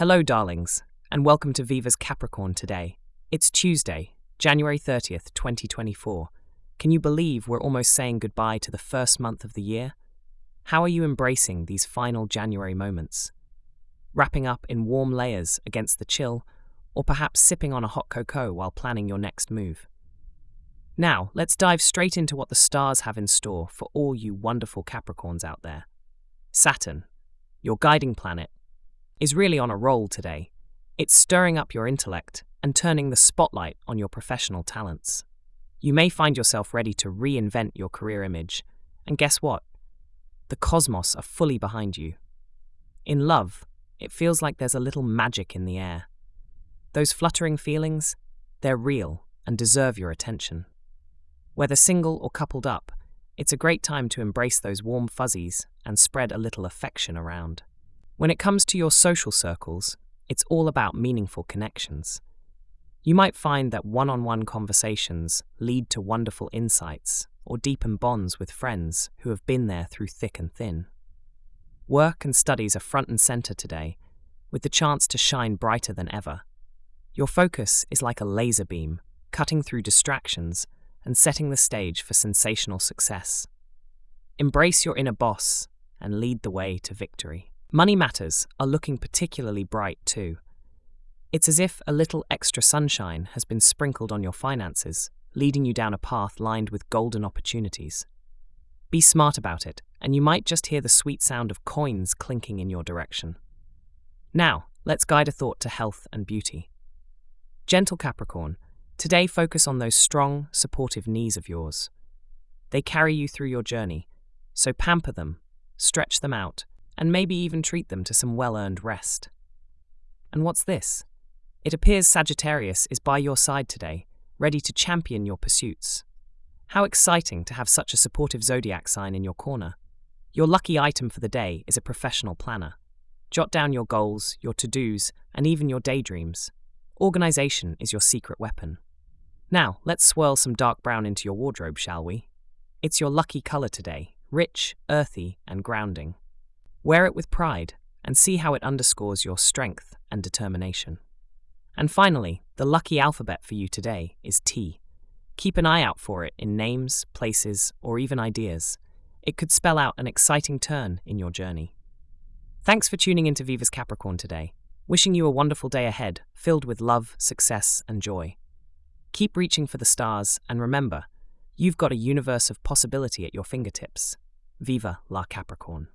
Hello, darlings, and welcome to Viva's Capricorn today. It's Tuesday, January 30th, 2024. Can you believe we're almost saying goodbye to the first month of the year? How are you embracing these final January moments? Wrapping up in warm layers against the chill, or perhaps sipping on a hot cocoa while planning your next move? Now, let's dive straight into what the stars have in store for all you wonderful Capricorns out there. Saturn, your guiding planet, is really on a roll today. It's stirring up your intellect and turning the spotlight on your professional talents. You may find yourself ready to reinvent your career image, and guess what? The cosmos are fully behind you. In love, it feels like there's a little magic in the air. Those fluttering feelings, they're real and deserve your attention. Whether single or coupled up, it's a great time to embrace those warm fuzzies and spread a little affection around. When it comes to your social circles, it's all about meaningful connections. You might find that one on one conversations lead to wonderful insights or deepen bonds with friends who have been there through thick and thin. Work and studies are front and centre today, with the chance to shine brighter than ever. Your focus is like a laser beam, cutting through distractions and setting the stage for sensational success. Embrace your inner boss and lead the way to victory. Money matters are looking particularly bright too. It's as if a little extra sunshine has been sprinkled on your finances, leading you down a path lined with golden opportunities. Be smart about it, and you might just hear the sweet sound of coins clinking in your direction. Now, let's guide a thought to health and beauty. Gentle Capricorn, today focus on those strong, supportive knees of yours. They carry you through your journey, so pamper them, stretch them out, and maybe even treat them to some well earned rest. And what's this? It appears Sagittarius is by your side today, ready to champion your pursuits. How exciting to have such a supportive zodiac sign in your corner. Your lucky item for the day is a professional planner. Jot down your goals, your to dos, and even your daydreams. Organization is your secret weapon. Now, let's swirl some dark brown into your wardrobe, shall we? It's your lucky color today, rich, earthy, and grounding. Wear it with pride and see how it underscores your strength and determination. And finally, the lucky alphabet for you today is T. Keep an eye out for it in names, places, or even ideas. It could spell out an exciting turn in your journey. Thanks for tuning into Viva's Capricorn today. Wishing you a wonderful day ahead, filled with love, success, and joy. Keep reaching for the stars, and remember, you've got a universe of possibility at your fingertips. Viva la Capricorn.